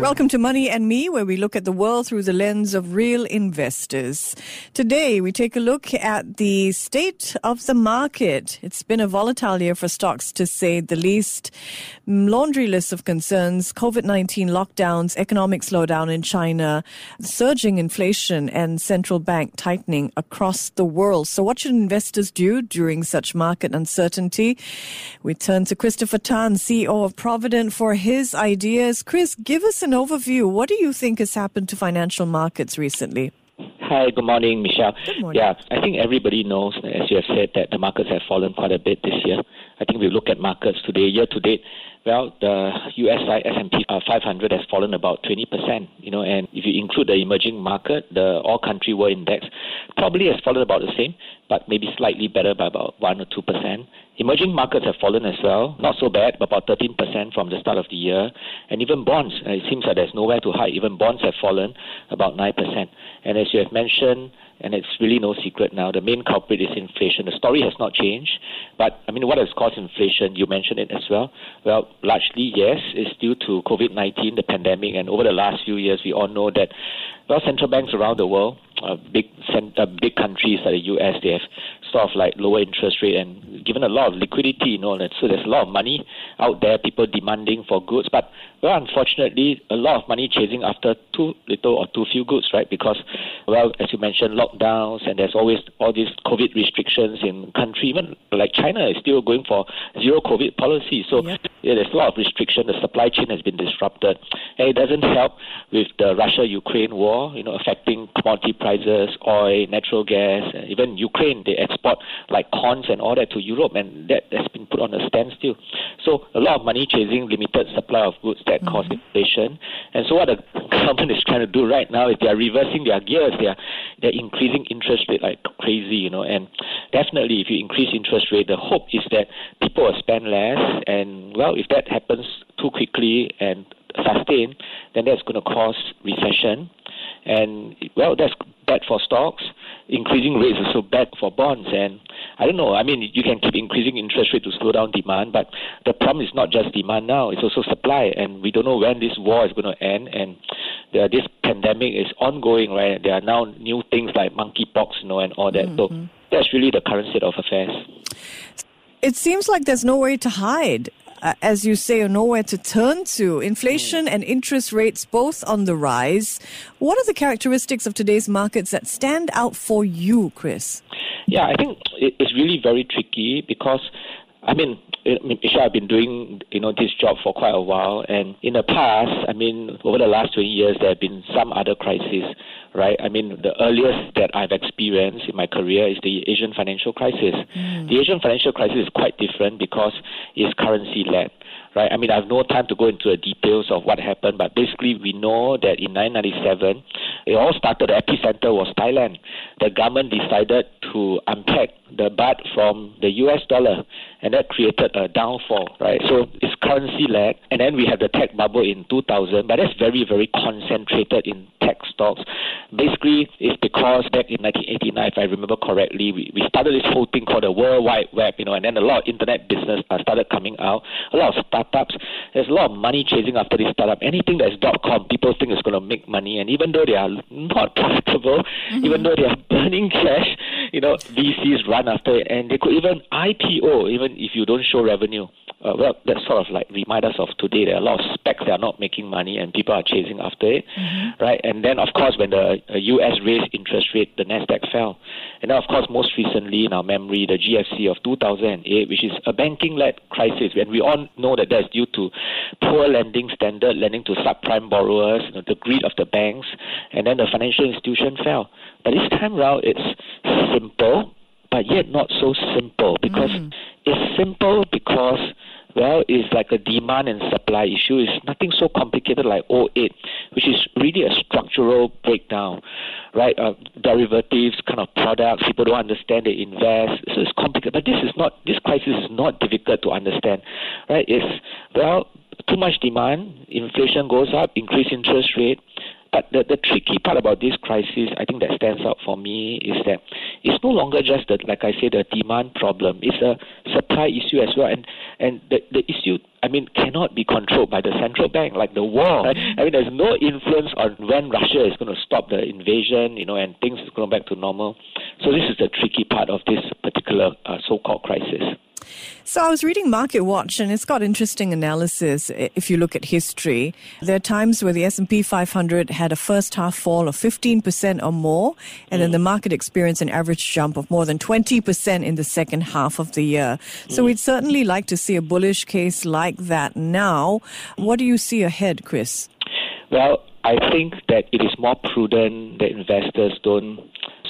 Welcome to Money and Me, where we look at the world through the lens of real investors. Today, we take a look at the state of the market. It's been a volatile year for stocks, to say the least. Mm, laundry list of concerns, COVID-19 lockdowns, economic slowdown in China, surging inflation, and central bank tightening across the world. So what should investors do during such market uncertainty? We turn to Christopher Tan, CEO of Providend, for his ideas. Chris, give us an overview. What do you think has happened to financial markets recently? Hi, good morning, Michelle. Good morning. Yeah, I think everybody knows, as you have said, that the markets have fallen quite a bit this year. I think we look at markets today, year to date. Well, the US S&P uh, 500 has fallen about 20%. You know, and if you include the emerging market, the all country world index probably has fallen about the same, but maybe slightly better by about one or two percent. Emerging markets have fallen as well, not so bad, but about 13% from the start of the year. And even bonds, uh, it seems that there's nowhere to hide. Even bonds have fallen about 9%. And as you have mentioned, and it's really no secret now. The main culprit is inflation. The story has not changed, but I mean, what has caused inflation? You mentioned it as well. Well, largely yes, it's due to COVID-19, the pandemic, and over the last few years, we all know that well, central banks around the world, uh, big cent- uh, big countries like the U.S., they have sort of like lower interest rate and given a lot of liquidity, you know, and so there's a lot of money out there, people demanding for goods, but well, unfortunately, a lot of money chasing after too little or too few goods, right? Because, well, as you mentioned, lockdowns and there's always all these COVID restrictions in country, even like China is still going for zero COVID policy. So Yep. yeah, there's a lot of restriction. The supply chain has been disrupted, and it doesn't help with the Russia-Ukraine war. You know, affecting commodity prices, oil, natural gas, and even Ukraine. They export like corns and all that to Europe, and that has been put on a standstill. So a lot of money chasing limited supply of goods that mm-hmm. cause inflation. And so what the government is trying to do right now is they are reversing their gears. They are they're increasing interest rate like crazy. You know, and definitely if you increase interest rate, the hope is that people will spend less. And well, if that happens too quickly and sustain, then that's going to cause recession. And well, that's bad for stocks. Increasing rates is so bad for bonds. And I don't know. I mean, you can keep increasing interest rate to slow down demand, but the problem is not just demand now; it's also supply. And we don't know when this war is going to end. And the, this pandemic is ongoing, right? There are now new things like monkeypox, you know, and all that. So mm-hmm. that's really the current state of affairs. It seems like there's no way to hide. Uh, as you say, nowhere to turn to. Inflation and interest rates both on the rise. What are the characteristics of today's markets that stand out for you, Chris? Yeah, I think it's really very tricky because, I mean, Michelle, I've been doing you know this job for quite a while, and in the past, I mean, over the last twenty years, there have been some other crises, right? I mean, the earliest that I've experienced in my career is the Asian financial crisis. Mm. The Asian financial crisis is quite different because it's currency led. Right. I mean, I have no time to go into the details of what happened, but basically, we know that in 1997, it all started. The epicenter was Thailand. The government decided to unpeg the baht from the US dollar, and that created a downfall, right? So it's currency lag, and then we have the tech bubble in 2000, but that's very, very concentrated in tech stocks. Basically, it's because back in 1989, if I remember correctly, we, we started this whole thing called the World Wide Web, you know, and then a lot of internet business uh, started coming out, a lot of startups. There's a lot of money chasing after this startup. Anything that's dot com, people think is going to make money, and even though they are not profitable, even though they are burning cash, you know, VCs run after it, and they could even IPO, even if you don't show revenue. Uh, well, that sort of like remind us of today. There are a lot of SPACs that are not making money, and people are chasing after it, right? And then, of course, when the uh, U.S. raised interest rate, the Nasdaq fell, and then, of course, most recently in our memory, the GFC of 2008, which is a banking-led crisis, and we all know that that's due to poor lending standard, lending to subprime borrowers, you know, the greed of the banks, and then the financial institution fell. But this time round, it's simple, but yet not so simple because it's simple because well, it's like a demand and supply issue. It's nothing so complicated like 08, which is really a structural breakdown, right? Uh, derivatives, kind of products, people don't understand, they invest. So it's complicated. But this is not, this crisis is not difficult to understand, right? It's, well, too much demand, inflation goes up, increase interest rate. But the, the tricky part about this crisis, I think that stands out for me, is that it's no longer just the, like I said, the demand problem. It's a supply issue as well, and and the the issue, I mean, cannot be controlled by the central bank like the war. Right? I mean, there's no influence on when Russia is going to stop the invasion, you know, and things is going back to normal. So this is the tricky part of this particular uh, so-called crisis. So I was reading Market Watch and it's got interesting analysis if you look at history. There are times where the S&P 500 had a first half fall of 15% or more and then the mm. market experienced an average jump of more than 20% in the second half of the year. So mm. we'd certainly like to see a bullish case like that now. What do you see ahead, Chris? Well, I think that it is more prudent that investors don't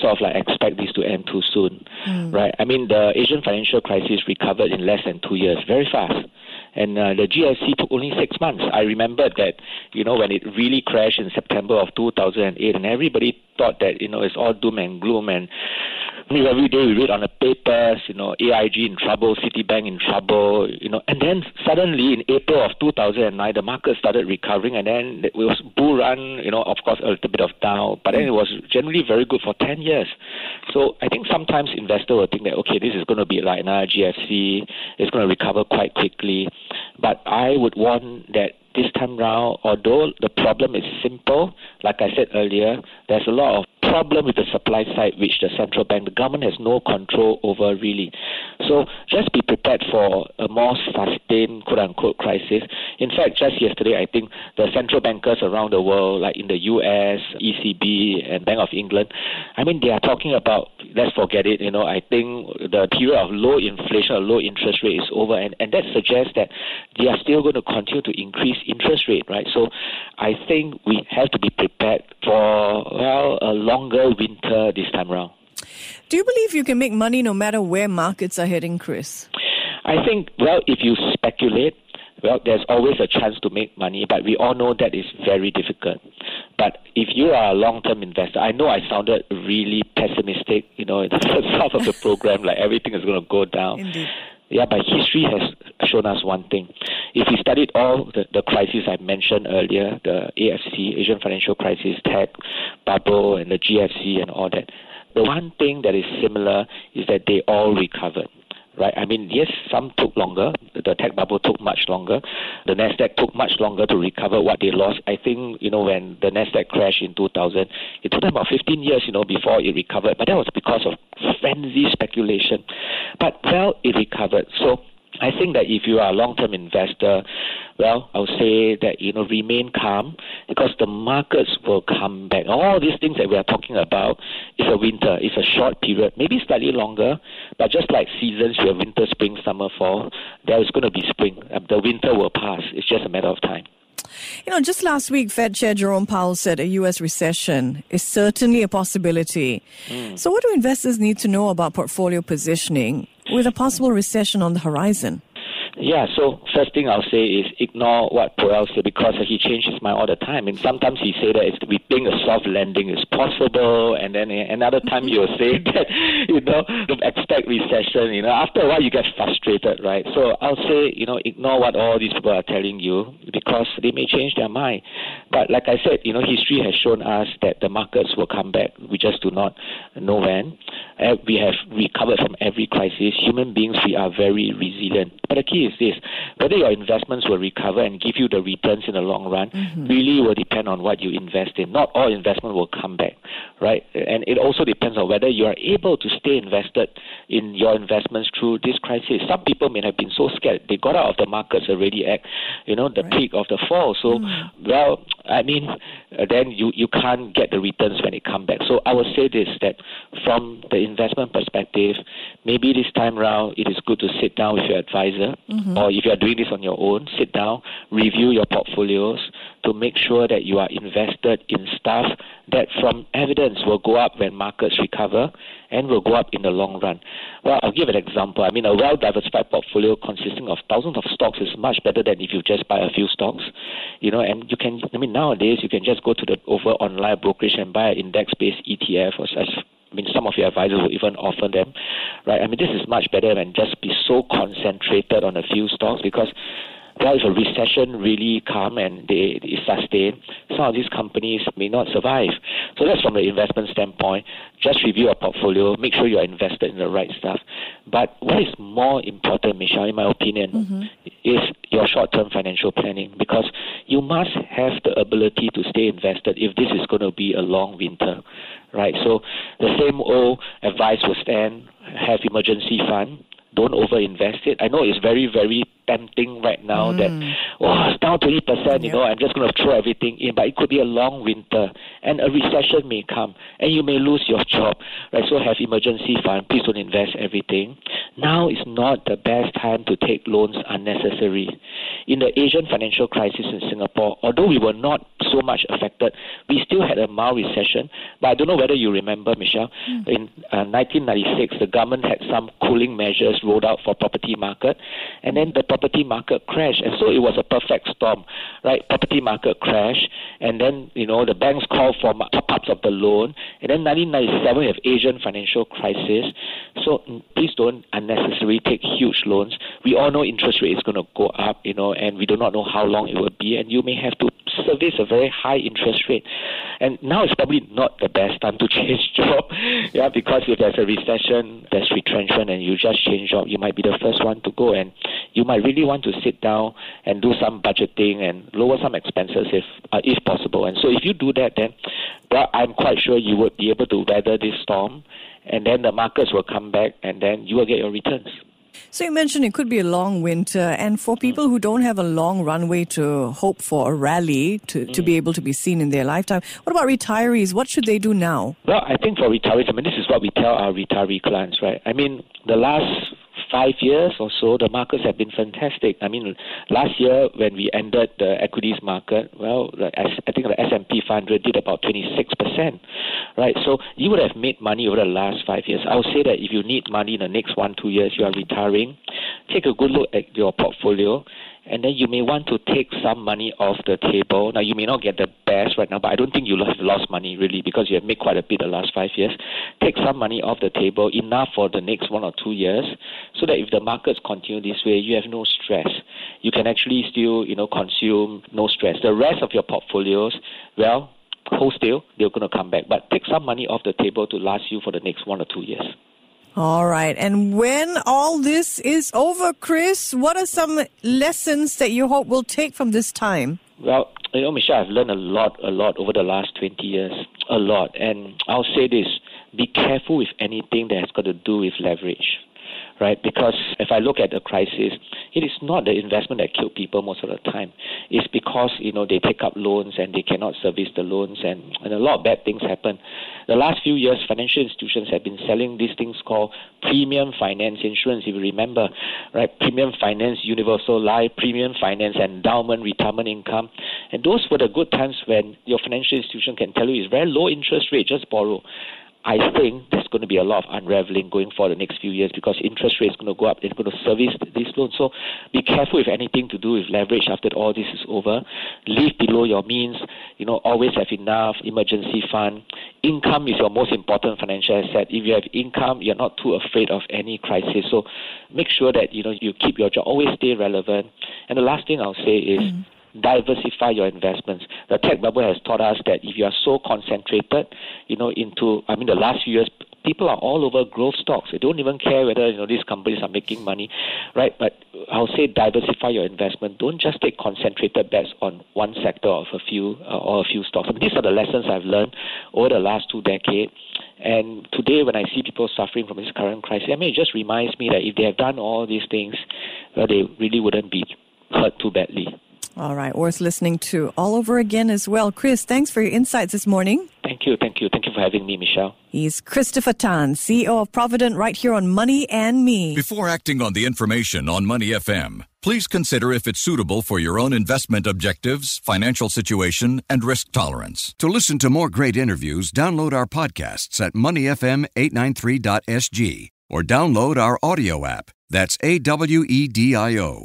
sort of like expect this to end too soon, mm. right? I mean, the Asian financial crisis recovered in less than two years, very fast. And uh, the GFC took only six months. I remember that, you know, when it really crashed in September of 2008, and everybody thought that, you know, it's all doom and gloom, and Mean, every day we read on the papers, you know, AIG in trouble, Citibank in trouble, you know, and then suddenly in April of 2009, the market started recovering, and then it was bull run, you know, of course a little bit of down, but then it was generally very good for 10 years. So I think sometimes investors will think that okay, this is going to be like another GFC, it's going to recover quite quickly, but I would warn that this time round, although the problem is simple, like I said earlier, there's a lot of problem with the supply side which the central bank, the government has no control over really. So just be prepared for a more sustained quote unquote crisis. In fact, just yesterday, I think the central bankers around the world, like in the US, ECB, and Bank of England, I mean, they are talking about, let's forget it, you know, I think the period of low inflation or low interest rate is over, and, and that suggests that they are still going to continue to increase interest rate, right? So I think we have to be prepared for, well, a longer winter this time around. Do you believe you can make money no matter where markets are heading, Chris? I think, well, if you speculate, well, there's always a chance to make money, but we all know that is very difficult. But if you are a long-term investor, I know I sounded really pessimistic, you know, in the first half of the program, like everything is going to go down. Indeed. Yeah, but history has shown us one thing. If we studied all the, the crises I mentioned earlier, the AFC, Asian financial crisis, tech, bubble, and the GFC and all that, the one thing that is similar is that they all recovered right? I mean, yes, some took longer. The tech bubble took much longer. The Nasdaq took much longer to recover what they lost. I think you know when the Nasdaq crashed in 2000, it took them about 15 years, you know, before it recovered. But that was because of frenzy speculation. But well, it recovered. So I think that if you are a long-term investor, well, I would say that you know remain calm because the markets will come back. All these things that we are talking about is a winter, it's a short period, maybe slightly longer, but just like seasons, you have winter, spring, summer, fall. There is going to be spring. Uh, the winter will pass. It's just a matter of time. You know, just last week, Fed Chair Jerome Powell said a U.S. recession is certainly a possibility. Mm. So, what do investors need to know about portfolio positioning with a possible recession on the horizon? Yeah, so first thing I'll say is ignore what Powell said because he changes mind all the time. And sometimes he say that we think a soft landing is possible, and then another time he'll say that you know expect recession. You know, after a while you get frustrated, right? So I'll say you know ignore what all these people are telling you because they may change their mind. But like I said, you know, history has shown us that the markets will come back. We just do not know when. We have recovered from every crisis. Human beings, we are very resilient. But the key is this whether your investments will recover and give you the returns in the long run mm-hmm. really will depend on what you invest in. Not all investment will come back, right? And it also depends on whether you are able to stay invested in your investments through this crisis. Some people may have been so scared they got out of the markets already at you know the right. peak of the fall. So mm. well, I mean, then you you can't get the returns when it come back. So I would say this that from the investment perspective, maybe this time around it is good to sit down with your advisor mm-hmm. Mm-hmm. or if you are doing this on your own, sit down, review your portfolios to make sure that you are invested in stuff that from evidence will go up when markets recover and will go up in the long run. Well, I'll give an example. I mean, a well diversified portfolio consisting of thousands of stocks is much better than if you just buy a few stocks. You know, and you can, I mean, nowadays you can just go to the over online brokerage and buy an index based ETF or such mean, some of your advisors will even offer them, right? I mean, this is much better than just be so concentrated on a few stocks because well, if a recession really come and they, they sustain, some of these companies may not survive. So that's from the investment standpoint. Just review your portfolio, make sure you're invested in the right stuff. But what is more important, Michelle, in my opinion, mm-hmm. is your short-term financial planning because you must have the ability to stay invested if this is going to be a long winter, right? So the same old advice will stand: have emergency fund don't overinvest it. I know it's very, very tempting right now mm. that, oh, it's down 20%, you know, I'm just going to throw everything in. But it could be a long winter and a recession may come and you may lose your job, right? So have emergency fund. Please don't invest everything. Now is not the best time to take loans unnecessary. In the Asian financial crisis in Singapore, although we were not so much affected, we still had a mild recession. But I don't know whether you remember, Michelle, mm. in uh, 1996, the government had some cooling measures rolled out for property market, and then the property market crashed, and so it was a perfect storm, right? Property market crash, and then you know the banks called for top-ups of the loan, and then 1997 we have Asian financial crisis. So mm, please don't unnecessarily take huge loans. We all know interest rate is going to go up, you know, and we do not know how long it will be, and you may have to service a very high interest rate. And now it's probably not the best time to change job, yeah, because if there's a recession, there's retrenchment, and you just change job, you might be the first one to go, and you might really want to sit down and do some budgeting and lower some expenses if uh, if possible. And so if you do that, then well, I'm quite sure you would be able to weather this storm, and then the markets will come back, and then you will get your returns. So you mentioned it could be a long winter, and for people who don't have a long runway to hope for a rally to, to be mm. able to be seen in their lifetime, what about retirees? What should they do now? Well, I think for retirees, I mean, this is what we tell our retiree clients, right? I mean, the last five years or so, the markets have been fantastic. I mean, last year when we ended the equities market, well, I think the S&P 500 did about 26%, right? So you would have made money over the last five years. I would say that if you need money in the next one, two years, you are retiring, take a good look at your portfolio and then you may want to take some money off the table. Now, you may not get the best right now, but I don't think you have lost money really because you have made quite a bit the last five years. Take some money off the table, enough for the next one or two years, so that if the markets continue this way, you have no stress. You can actually still, you know, consume no stress. The rest of your portfolios, well, hold still, they're going to come back. But take some money off the table to last you for the next one or two years. All right. And when all this is over, Chris, what are some lessons that you hope we'll take from this time? Well, you know, Michelle, I've learned a lot, a lot over the last 20 years. A lot. And I'll say this be careful with anything that has got to do with leverage right? Because if I look at the crisis, it is not the investment that killed people most of the time. It's because you know they take up loans and they cannot service the loans, and, and a lot of bad things happen. The last few years, financial institutions have been selling these things called premium finance insurance. If you remember, right? Premium finance, universal life, premium finance, endowment, retirement income, and those were the good times when your financial institution can tell you it's very low interest rate, just borrow. I think there's going to be a lot of unraveling going for the next few years because interest rates going to go up. It's going to service these loans. So be careful if anything to do with leverage after all this is over. Live below your means. You know, always have enough emergency fund. Income is your most important financial asset. If you have income, you're not too afraid of any crisis. So make sure that you know you keep your job. Always stay relevant. And the last thing I'll say is. Mm-hmm diversify your investments. The tech bubble has taught us that if you are so concentrated, you know, into I mean the last few years people are all over growth stocks. They don't even care whether you know these companies are making money, right? But I'll say diversify your investment. Don't just take concentrated bets on one sector of a few uh, or a few stocks. I mean, these are the lessons I've learned over the last two decades. And today, when I see people suffering from this current crisis, I mean, it just reminds me that if they have done all these things, well, they really wouldn't be hurt too badly. All right, worth listening to all over again as well. Chris, thanks for your insights this morning. Thank you, thank you, thank you for having me, Michelle. He's Christopher Tan, CEO of Providend, right here on Money and Me. Before acting on the information on Money FM, please consider if it's suitable for your own investment objectives, financial situation, and risk tolerance. To listen to more great interviews, download our podcasts at moneyfm893.sg or download our AWEDIO app. That's A W E D I O.